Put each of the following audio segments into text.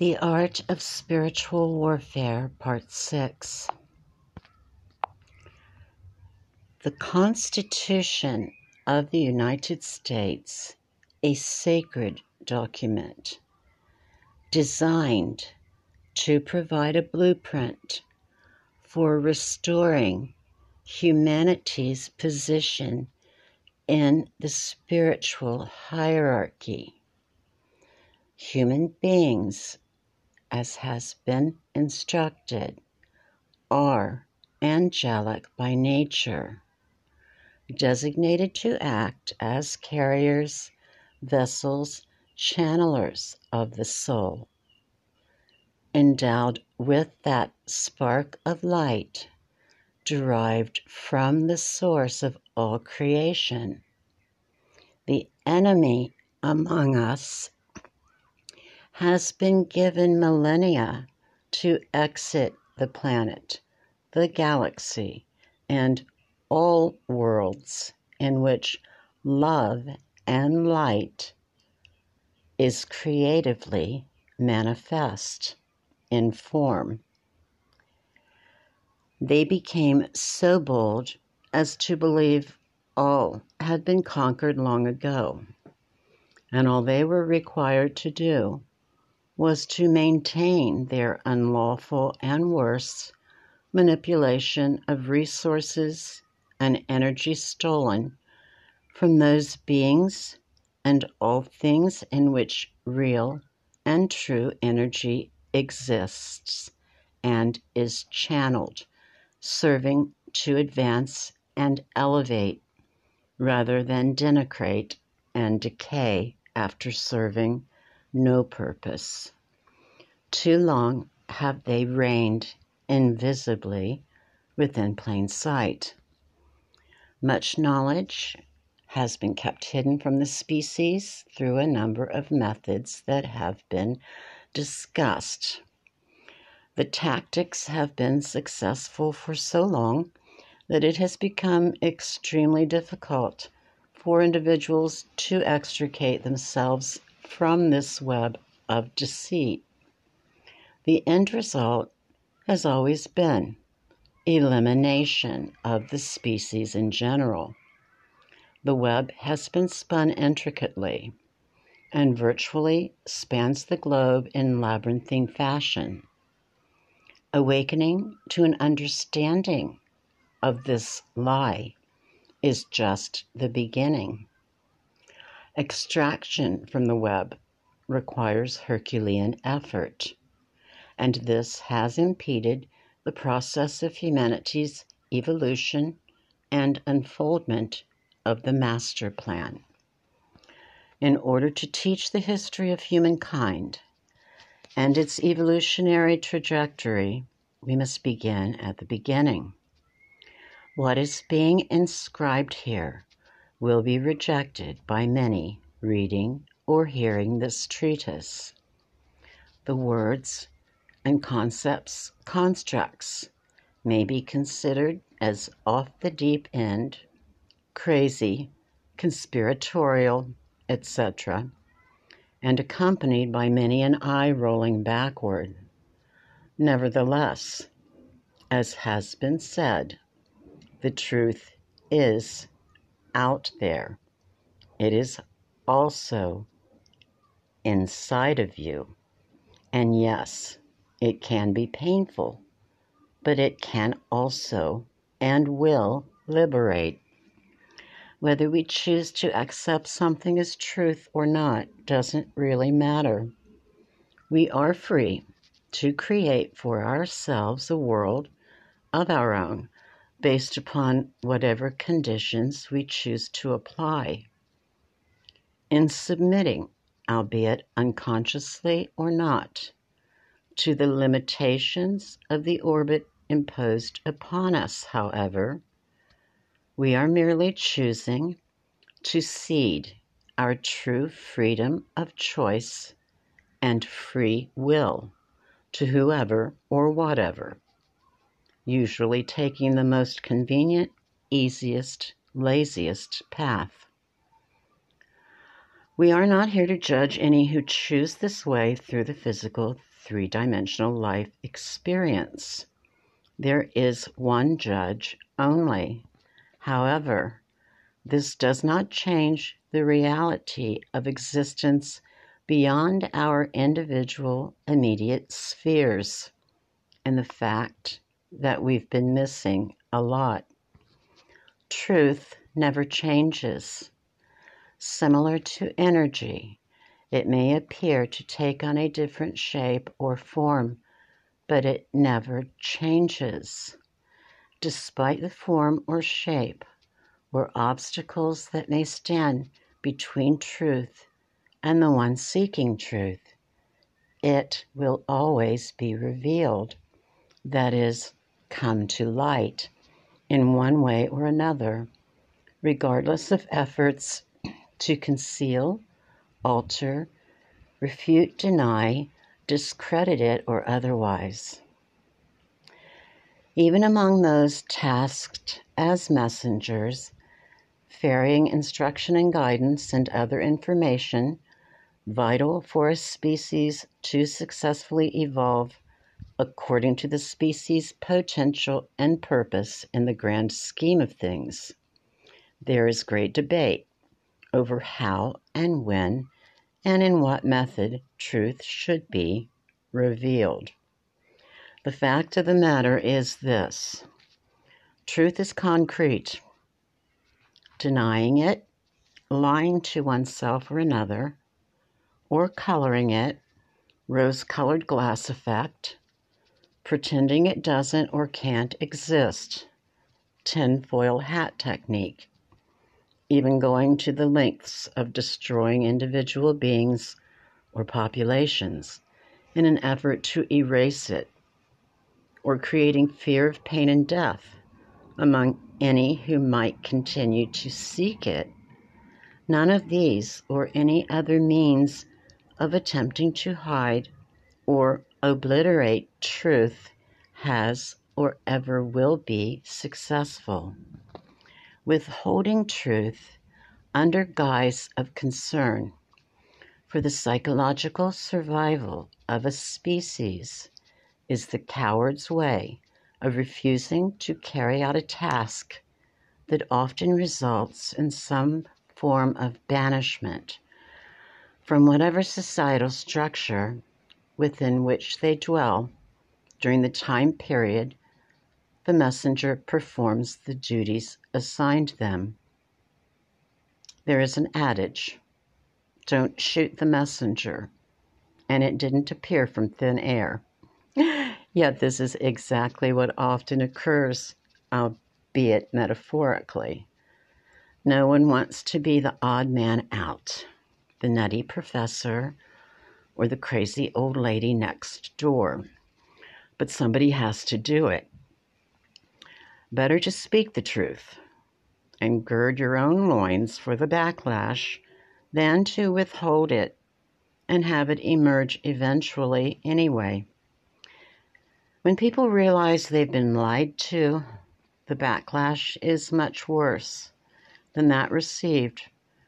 The Art of Spiritual Warfare, Part 6. The Constitution of the United States, a sacred document designed to provide a blueprint for restoring humanity's position in the spiritual hierarchy. Human beings as has been instructed, are angelic by nature, designated to act as carriers, vessels, channelers of the soul, endowed with that spark of light derived from the source of all creation. The enemy among us has been given millennia to exit the planet, the galaxy, and all worlds in which love and light is creatively manifest in form. They became so bold as to believe all had been conquered long ago, and all they were required to do was to maintain their unlawful and worse manipulation of resources and energy stolen from those beings and all things in which real and true energy exists and is channeled, serving to advance and elevate rather than denigrate and decay after serving no purpose. Too long have they reigned invisibly within plain sight. Much knowledge has been kept hidden from the species through a number of methods that have been discussed. The tactics have been successful for so long that it has become extremely difficult for individuals to extricate themselves from this web of deceit. The end result has always been elimination of the species in general. The web has been spun intricately and virtually spans the globe in labyrinthine fashion. Awakening to an understanding of this lie is just the beginning. Extraction from the web requires Herculean effort, and this has impeded the process of humanity's evolution and unfoldment of the master plan. In order to teach the history of humankind and its evolutionary trajectory, we must begin at the beginning. What is being inscribed here will be rejected by many reading or hearing this treatise. The words and concepts, constructs, may be considered as off the deep end, crazy, conspiratorial, etc., and accompanied by many an eye rolling backward. Nevertheless, as has been said, the truth is out there. It is also inside of you. And yes, it can be painful, but it can also and will liberate. Whether we choose to accept something as truth or not doesn't really matter. We are free to create for ourselves a world of our own based upon whatever conditions we choose to apply. In submitting, albeit unconsciously or not, to the limitations of the orbit imposed upon us, however, we are merely choosing to cede our true freedom of choice and free will to whoever or whatever usually taking the most convenient, easiest, laziest path. We are not here to judge any who choose this way through the physical three dimensional life experience. There is one judge only. However, this does not change the reality of existence beyond our individual immediate spheres and the fact that we've been missing a lot. Truth never changes. Similar to energy, it may appear to take on a different shape or form, but it never changes. Despite the form or shape or obstacles that may stand between truth and the one seeking truth, it will always be revealed, that is, come to light in one way or another, regardless of efforts to conceal, alter, refute, deny, discredit it, or otherwise. Even among those tasked as messengers, ferrying instruction and guidance and other information vital for a species to successfully evolve according to the species' potential and purpose in the grand scheme of things. There is great debate over how and when and in what method truth should be revealed. The fact of the matter is this truth is concrete. Denying it, lying to oneself or another, or coloring it, rose colored glass effect, pretending it doesn't or can't exist, tinfoil hat technique, even going to the lengths of destroying individual beings or populations in an effort to erase it, or creating fear of pain and death among any who might continue to seek it. None of these or any other means of attempting to hide or obliterate truth has or ever will be successful. Withholding truth under guise of concern for the psychological survival of a species is the coward's way of refusing to carry out a task that often results in some form of banishment from whatever societal structure within which they dwell during the time period the messenger performs the duties assigned them. There is an adage don't shoot the messenger, and it didn't appear from thin air. Yet this is exactly what often occurs, albeit metaphorically. No one wants to be the odd man out, the nutty professor, or the crazy old lady next door. But somebody has to do it. Better to speak the truth and gird your own loins for the backlash than to withhold it and have it emerge eventually anyway. When people realize they've been lied to, the backlash is much worse than that received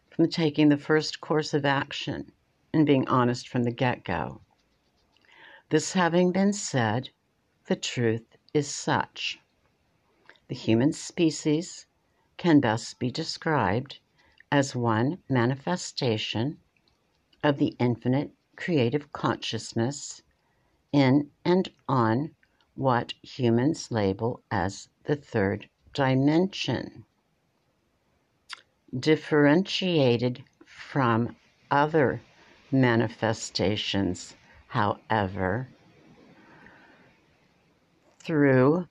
from taking the first course of action and being honest from the get go. This having been said, the truth is such the human species can best be described as one manifestation of the infinite creative consciousness in and on what humans label as the third dimension. Differentiated from other manifestations, however, through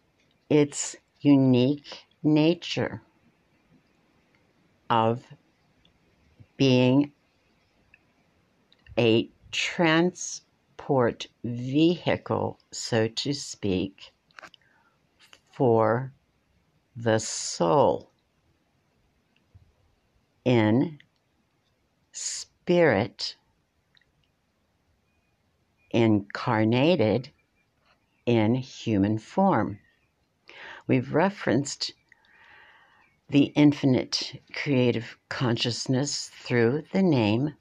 its unique nature of being a transport vehicle, so to speak, for the soul in spirit incarnated in human form. We've referenced the infinite creative consciousness through the name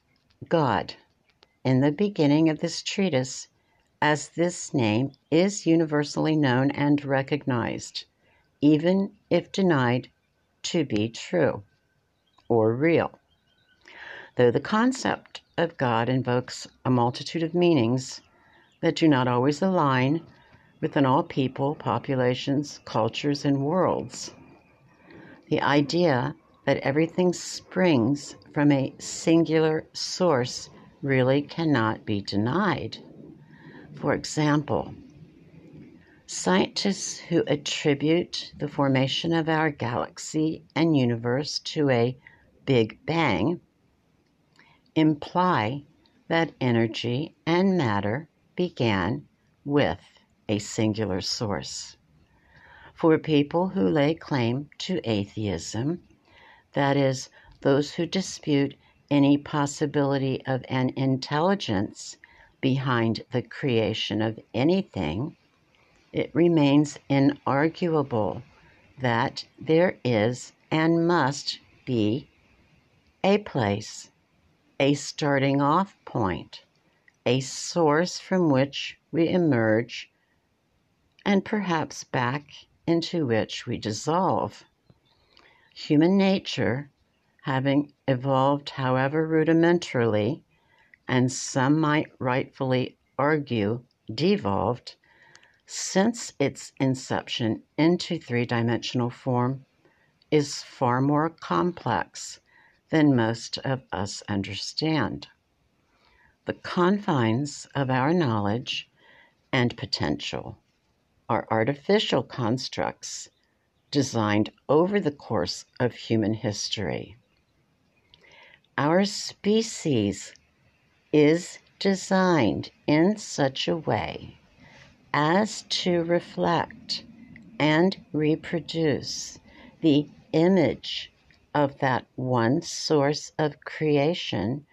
God in the beginning of this treatise, as this name is universally known and recognized, even if denied to be true or real. Though the concept of God invokes a multitude of meanings that do not always align within all people, populations, cultures, and worlds. The idea that everything springs from a singular source really cannot be denied. For example, scientists who attribute the formation of our galaxy and universe to a Big Bang imply that energy and matter began with a singular source. For people who lay claim to atheism, that is, those who dispute any possibility of an intelligence behind the creation of anything, it remains inarguable that there is and must be a place, a starting off point, a source from which we emerge and perhaps back into which we dissolve. Human nature, having evolved however rudimentarily, and some might rightfully argue devolved, since its inception into three dimensional form, is far more complex than most of us understand. The confines of our knowledge and potential are artificial constructs designed over the course of human history. Our species is designed in such a way as to reflect and reproduce the image of that one source of creation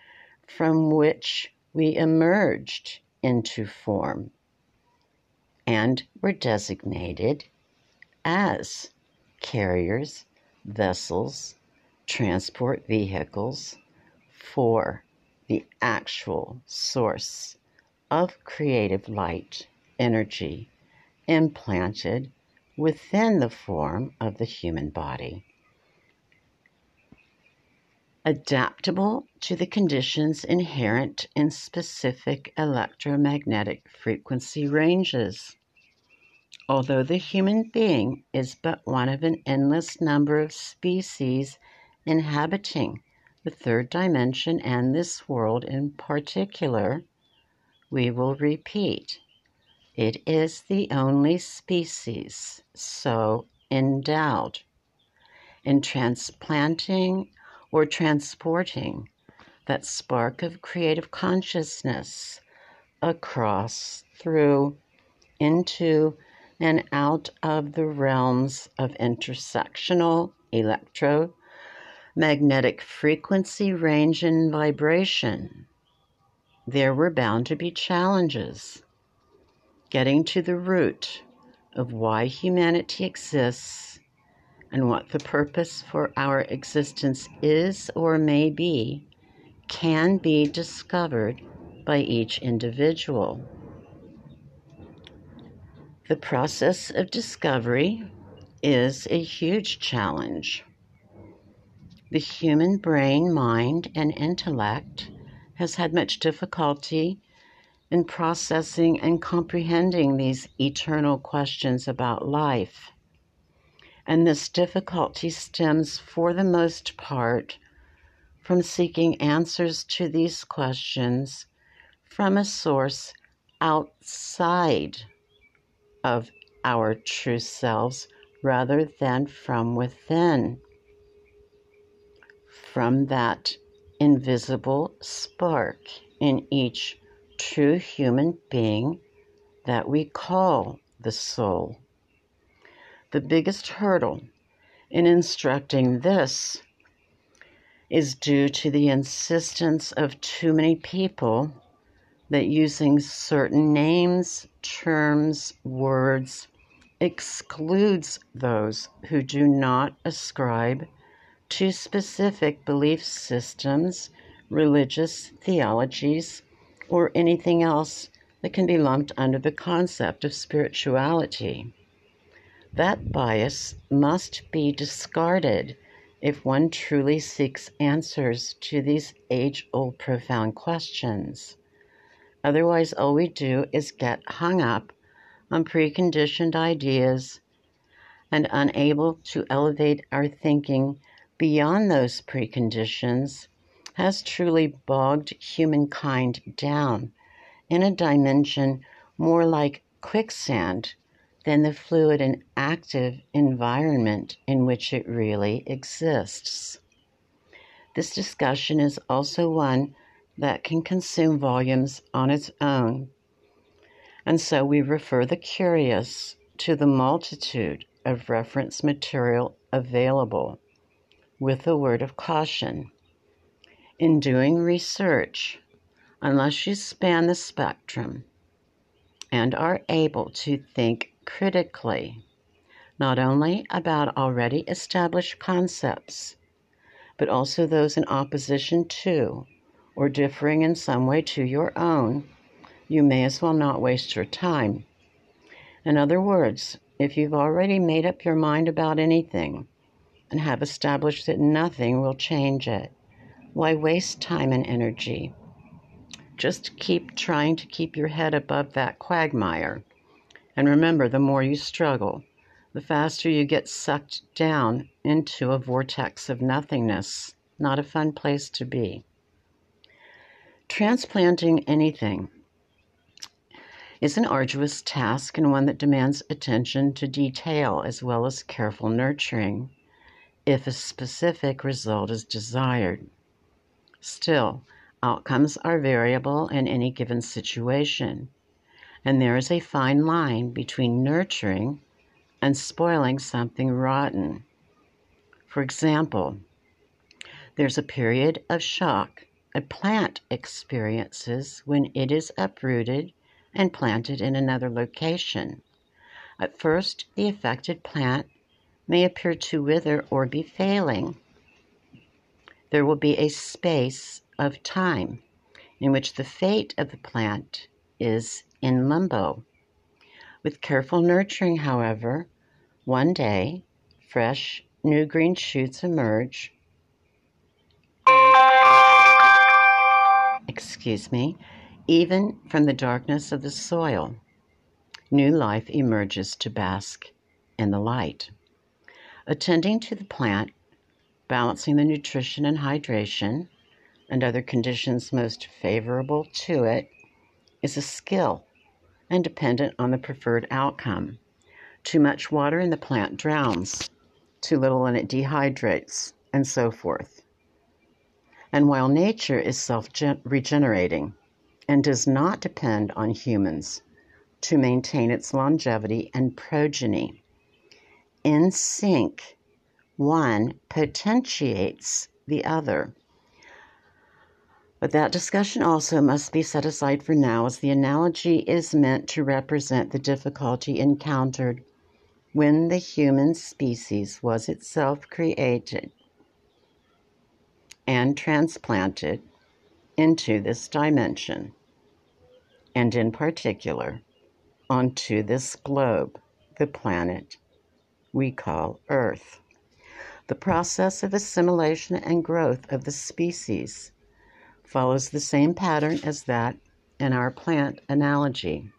from which we emerged into form and were designated as carriers, vessels, transport vehicles for the actual source of creative light energy implanted within the form of the human body adaptable to the conditions inherent in specific electromagnetic frequency ranges. Although the human being is but one of an endless number of species inhabiting the third dimension and this world in particular, we will repeat it is the only species so endowed. In transplanting or transporting that spark of creative consciousness across, through, into, and out of the realms of intersectional electromagnetic frequency range and vibration. There were bound to be challenges. Getting to the root of why humanity exists and what the purpose for our existence is or may be can be discovered by each individual. The process of discovery is a huge challenge. The human brain, mind, and intellect has had much difficulty in processing and comprehending these eternal questions about life and this difficulty stems, for the most part, from seeking answers to these questions from a source outside of our true selves rather than from within. From that invisible spark in each true human being that we call the soul. The biggest hurdle in instructing this is due to the insistence of too many people that using certain names, terms, words excludes those who do not ascribe to specific belief systems, religious theologies, or anything else that can be lumped under the concept of spirituality. That bias must be discarded if one truly seeks answers to these age old profound questions. Otherwise, all we do is get hung up on preconditioned ideas and unable to elevate our thinking beyond those preconditions has truly bogged humankind down in a dimension more like quicksand than the fluid and active environment in which it really exists. This discussion is also one that can consume volumes on its own, and so we refer the curious to the multitude of reference material available with a word of caution. In doing research, unless you span the spectrum and are able to think critically, not only about already established concepts, but also those in opposition to or differing in some way to your own, you may as well not waste your time. In other words, if you've already made up your mind about anything and have established that nothing will change it, why waste time and energy? Just keep trying to keep your head above that quagmire. And remember, the more you struggle, the faster you get sucked down into a vortex of nothingness. Not a fun place to be. Transplanting anything is an arduous task and one that demands attention to detail as well as careful nurturing if a specific result is desired. Still, outcomes are variable in any given situation, and there is a fine line between nurturing and spoiling something rotten. For example, there's a period of shock a plant experiences when it is uprooted and planted in another location. At first, the affected plant may appear to wither or be failing. There will be a space of time in which the fate of the plant is in limbo. With careful nurturing, however, one day fresh new green shoots emerge excuse me, even from the darkness of the soil, new life emerges to bask in the light. Attending to the plant, balancing the nutrition and hydration, and other conditions most favorable to it, is a skill and dependent on the preferred outcome. Too much water in the plant drowns, too little and it dehydrates, and so forth. And while nature is self regenerating and does not depend on humans to maintain its longevity and progeny, in sync, one potentiates the other. But that discussion also must be set aside for now, as the analogy is meant to represent the difficulty encountered when the human species was itself created and transplanted into this dimension, and in particular onto this globe, the planet we call Earth. The process of assimilation and growth of the species follows the same pattern as that in our plant analogy.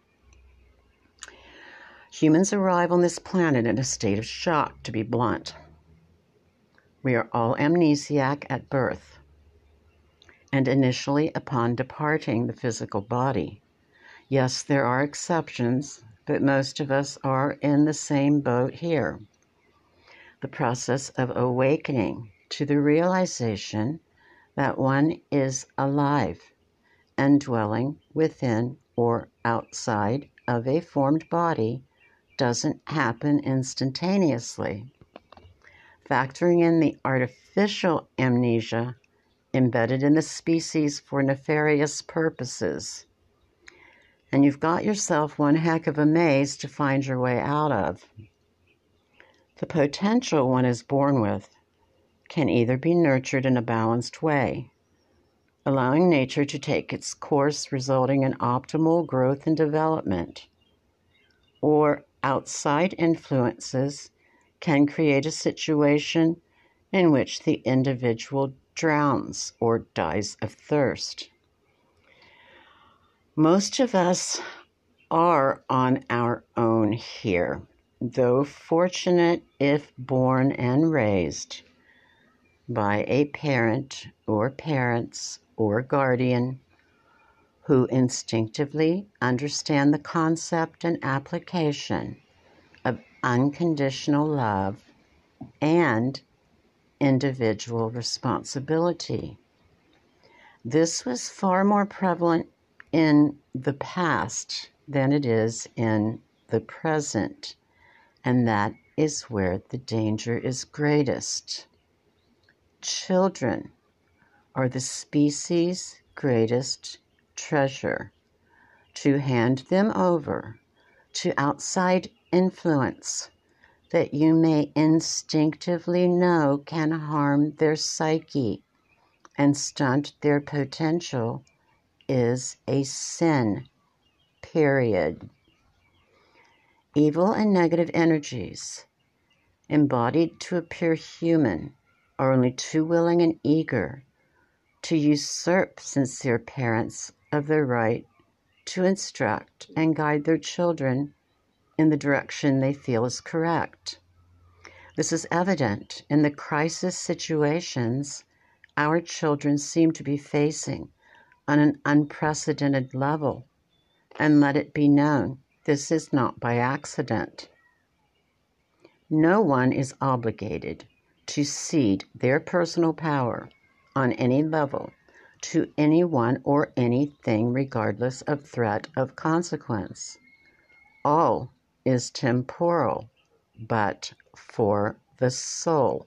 Humans arrive on this planet in a state of shock, to be blunt. We are all amnesiac at birth and initially upon departing the physical body. Yes, there are exceptions, but most of us are in the same boat here. The process of awakening to the realization that one is alive and dwelling within or outside of a formed body doesn't happen instantaneously factoring in the artificial amnesia embedded in the species for nefarious purposes. And you've got yourself one heck of a maze to find your way out of. The potential one is born with can either be nurtured in a balanced way, allowing nature to take its course, resulting in optimal growth and development. Or outside influences can create a situation in which the individual drowns or dies of thirst. Most of us are on our own here, though fortunate if born and raised by a parent or parents or guardian who instinctively understand the concept and application of unconditional love and individual responsibility. This was far more prevalent in the past than it is in the present, and that is where the danger is greatest. Children are the species' greatest treasure. To hand them over to outside influence that you may instinctively know can harm their psyche and stunt their potential is a sin. Period. Evil and negative energies, embodied to appear human, are only too willing and eager to usurp sincere parents of their right to instruct and guide their children in the direction they feel is correct. This is evident in the crisis situations our children seem to be facing on an unprecedented level, and let it be known this is not by accident. No one is obligated to cede their personal power on any level to anyone or anything, regardless of threat of consequence. All is temporal, but for the soul,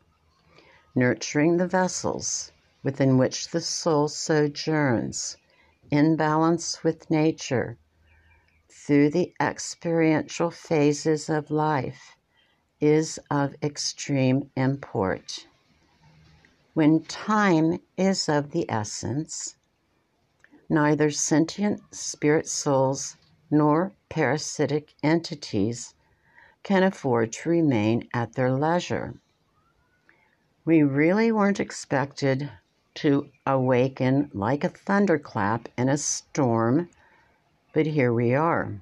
nurturing the vessels within which the soul sojourns in balance with nature through the experiential phases of life is of extreme import. When time is of the essence, neither sentient spirit souls nor parasitic entities can afford to remain at their leisure. We really weren't expected to awaken like a thunderclap in a storm, but here we are.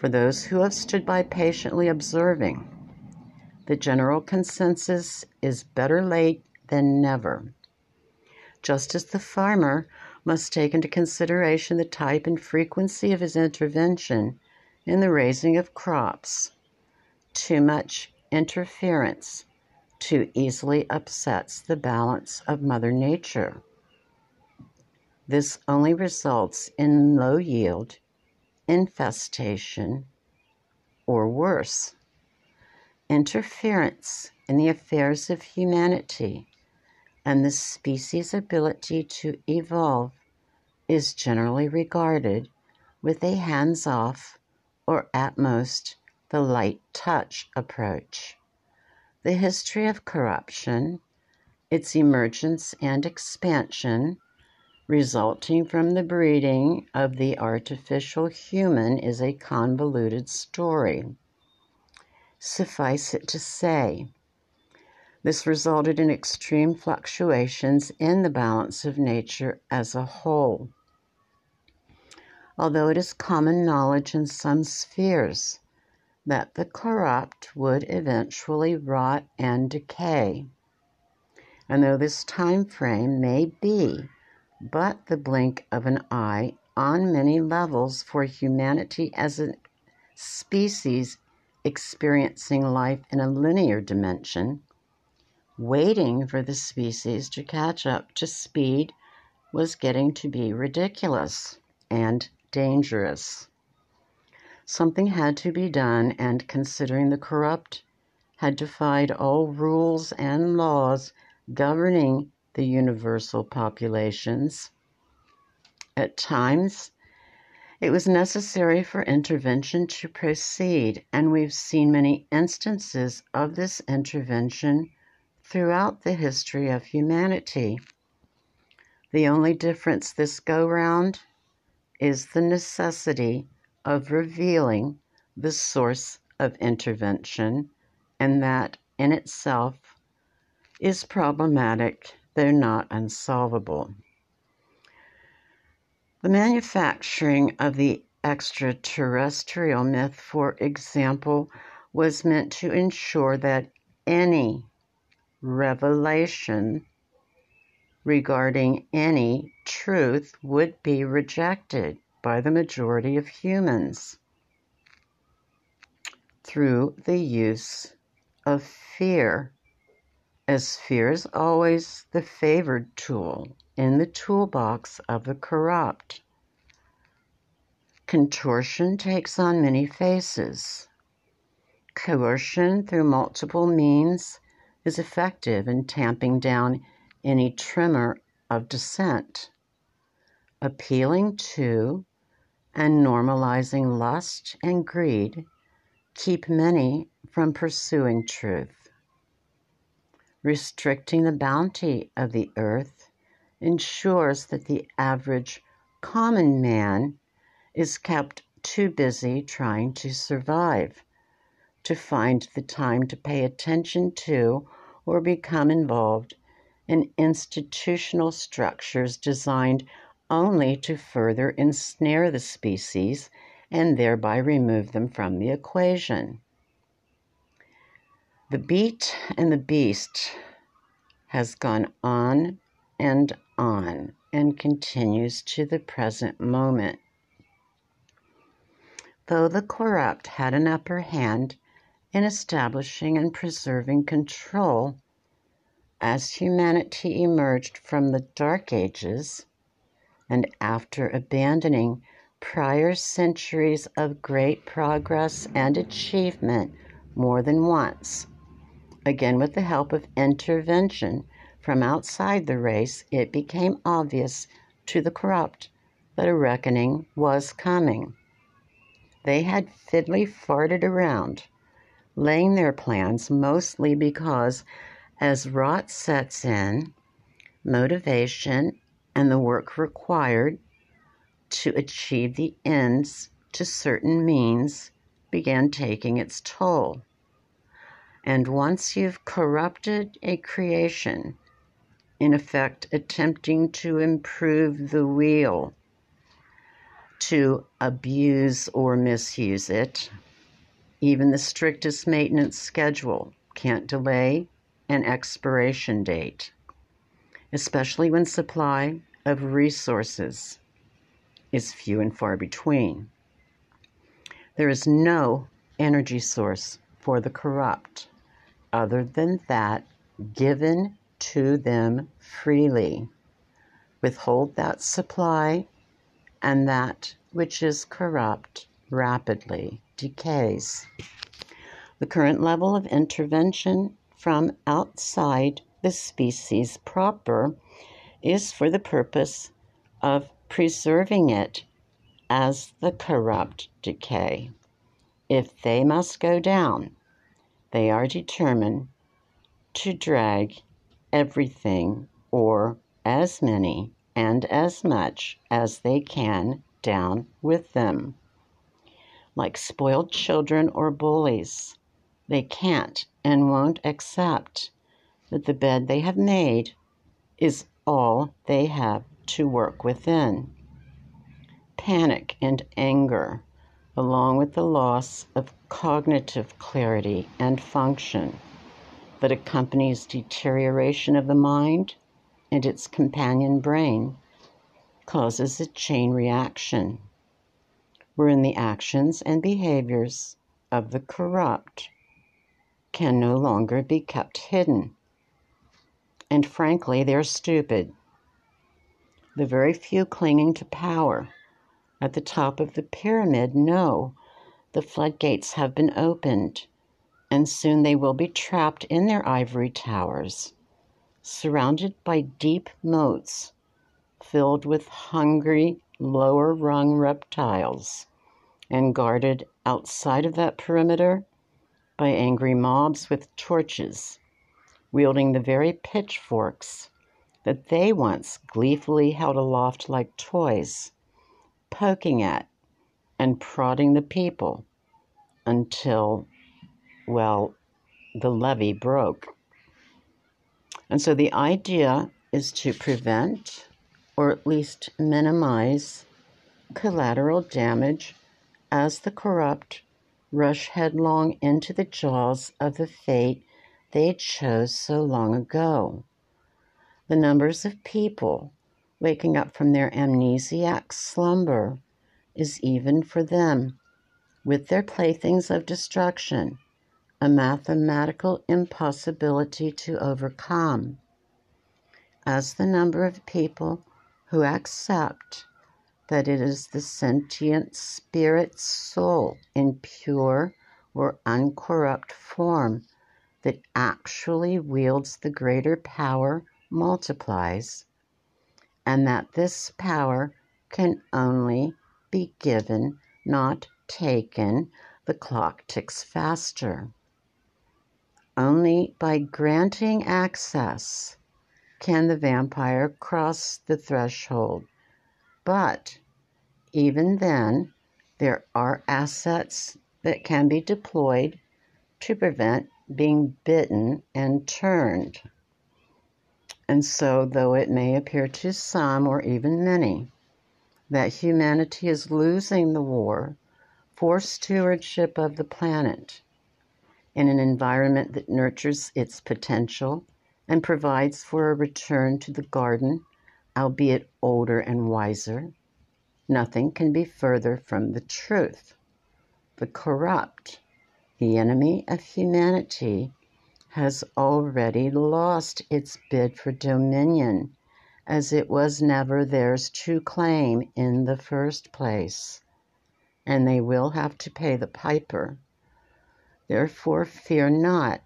For those who have stood by patiently observing, the general consensus is better late than never. Just as the farmer must take into consideration the type and frequency of his intervention in the raising of crops. Too much interference too easily upsets the balance of Mother Nature. This only results in low yield, infestation, or worse. Interference in the affairs of humanity and the species' ability to evolve is generally regarded with a hands off or at most the light touch approach. The history of corruption, its emergence and expansion, resulting from the breeding of the artificial human, is a convoluted story. Suffice it to say, this resulted in extreme fluctuations in the balance of nature as a whole. Although it is common knowledge in some spheres that the corrupt would eventually rot and decay, and though this time frame may be but the blink of an eye on many levels for humanity as a species experiencing life in a linear dimension, waiting for the species to catch up to speed was getting to be ridiculous and dangerous. Something had to be done, and considering the corrupt had defied all rules and laws governing the universal populations, at times it was necessary for intervention to proceed, and we've seen many instances of this intervention throughout the history of humanity. The only difference this go round is the necessity of revealing the source of intervention, and that in itself is problematic, though not unsolvable. The manufacturing of the extraterrestrial myth, for example, was meant to ensure that any revelation regarding any truth would be rejected by the majority of humans through the use of fear, as fear is always the favored tool in the toolbox of the corrupt. Contortion takes on many faces. Coercion through multiple means is effective in tamping down any tremor of dissent. Appealing to and normalizing lust and greed keep many from pursuing truth. Restricting the bounty of the earth ensures that the average common man is kept too busy trying to survive to find the time to pay attention to or become involved in institutional structures designed only to further ensnare the species and thereby remove them from the equation. The beat and the beast has gone on and on and continues to the present moment. Though the corrupt had an upper hand in establishing and preserving control as humanity emerged from the Dark Ages and after abandoning prior centuries of great progress and achievement more than once. Again, with the help of intervention from outside the race, it became obvious to the corrupt that a reckoning was coming. They had fiddly farted around, laying their plans mostly because as rot sets in, motivation and the work required to achieve the ends to certain means began taking its toll. And once you've corrupted a creation, in effect attempting to improve the wheel, to abuse or misuse it, even the strictest maintenance schedule can't delay an expiration date, especially when supply of resources is few and far between. There is no energy source for the corrupt other than that given to them freely. Withhold that supply, and that which is corrupt rapidly decays. The current level of intervention from outside the species proper is for the purpose of preserving it as the corrupt decay. If they must go down, they are determined to drag everything or as many and as much as they can down with them. Like spoiled children or bullies, they can't and won't accept that the bed they have made is all they have to work within. Panic and anger, along with the loss of cognitive clarity and function that accompanies deterioration of the mind and its companion brain, causes a chain reaction wherein the actions and behaviors of the corrupt can no longer be kept hidden. And frankly, they're stupid the very few clinging to power at the top of the pyramid. Know the floodgates have been opened, and soon they will be trapped in their ivory towers, surrounded by deep moats filled with hungry lower rung reptiles, and guarded outside of that perimeter by angry mobs with torches, wielding the very pitchforks that they once gleefully held aloft like toys, poking at and prodding the people until, well, the levee broke. And so the idea is to prevent or at least minimize collateral damage as the corrupt rush headlong into the jaws of the fate they chose so long ago. The numbers of people waking up from their amnesiac slumber is even for them, with their playthings of destruction, a mathematical impossibility to overcome. As the number of people who accept that it is the sentient spirit soul in pure or uncorrupt form that actually wields the greater power multiplies, and that this power can only be given, not taken, the clock ticks faster. Only by granting access can the vampire cross the threshold. But even then, there are assets that can be deployed to prevent being bitten and turned. And so, though it may appear to some or even many that humanity is losing the war for stewardship of the planet in an environment that nurtures its potential and provides for a return to the garden, albeit older and wiser, nothing can be further from the truth. The corrupt, the enemy of humanity, has already lost its bid for dominion, as it was never theirs to claim in the first place, and they will have to pay the piper. Therefore, fear not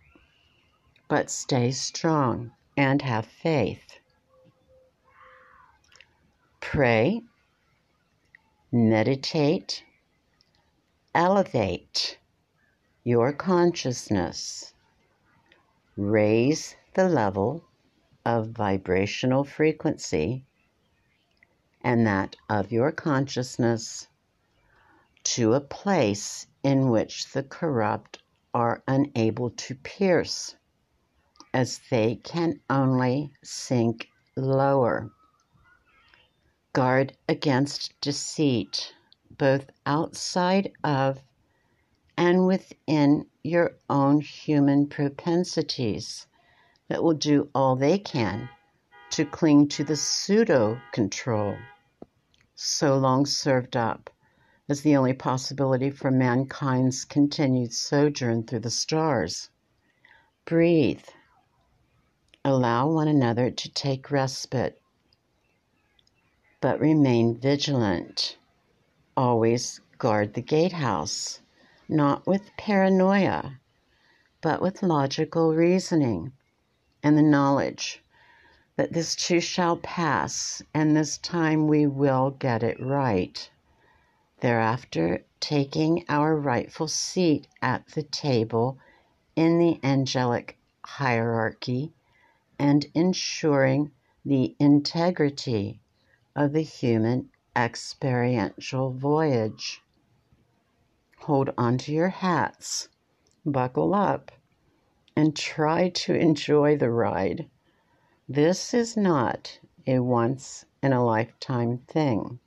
but stay strong and have faith. Pray, meditate, elevate your consciousness, raise the level of vibrational frequency and that of your consciousness to a place in which the corrupt are unable to pierce as they can only sink lower. Guard against deceit, both outside of and within your own human propensities that will do all they can to cling to the pseudo control so long served up as the only possibility for mankind's continued sojourn through the stars. Breathe Allow one another to take respite, but remain vigilant. Always guard the gatehouse, not with paranoia, but with logical reasoning and the knowledge that this too shall pass, and this time we will get it right. Thereafter, taking our rightful seat at the table in the angelic hierarchy and ensuring the integrity of the human experiential voyage. Hold onto your hats, buckle up, and try to enjoy the ride. This is not a once in a lifetime thing.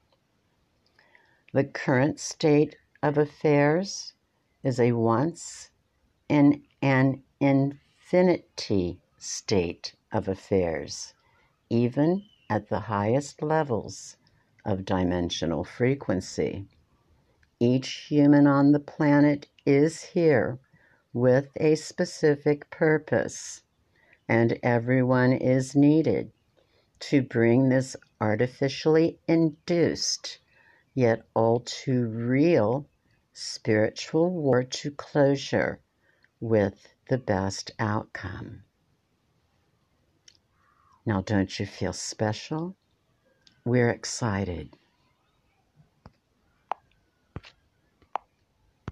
The current state of affairs is a once in an infinity state of affairs, even at the highest levels of dimensional frequency. Each human on the planet is here with a specific purpose, and everyone is needed to bring this artificially induced, yet all too real, spiritual war to closure with the best outcome. Now, don't you feel special? We're excited.